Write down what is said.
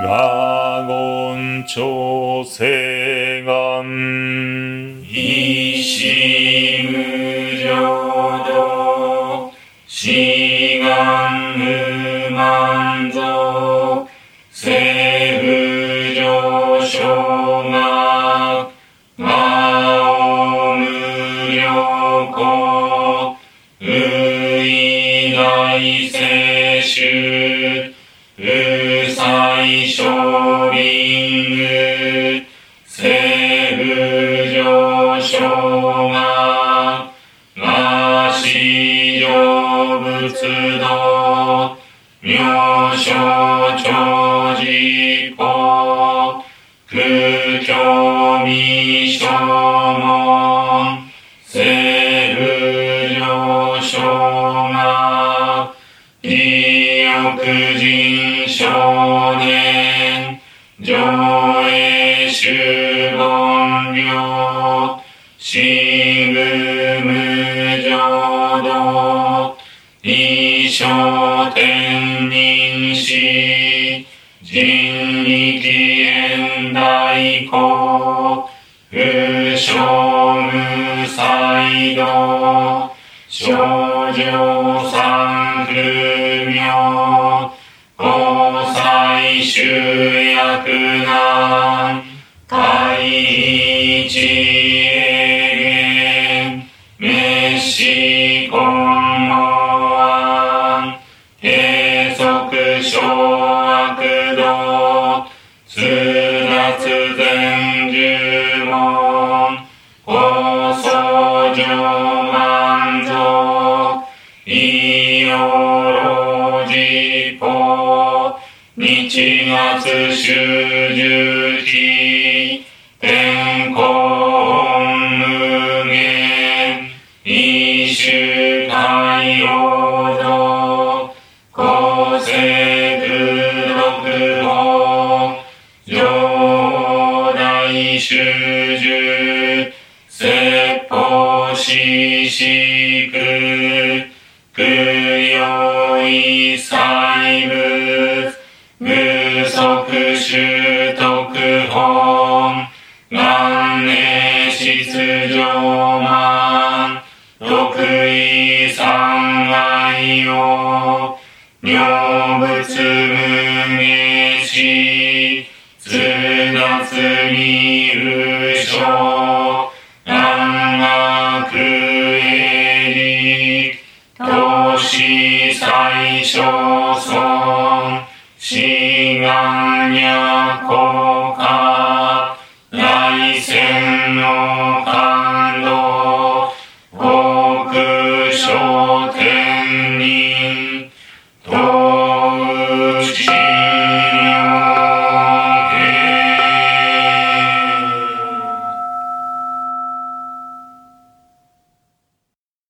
我言調整願一心無浄土、志願無満足、聖不上昇が、魔王無良子、無意大聖主、無祭小輪具、聖不上昇が、が至上仏道、妙正長寺法、空教人少年、上映主言病、真愚無浄土、一生天人死、人力縁大公、不生無才道、少女三不妙、交際集約難、海一へ滅死根も案、閉塞小悪道、通達全十門、放送上満足、医療老寺法、日月修十期、天候無限、一周海洋道、公正空六法、上大修十、説法四四苦、苦用一足習徳本、願念出上満、六位三愛を、妙仏無名死、通達に無償、南学営力、投資最小尊、志願や効か、来世のか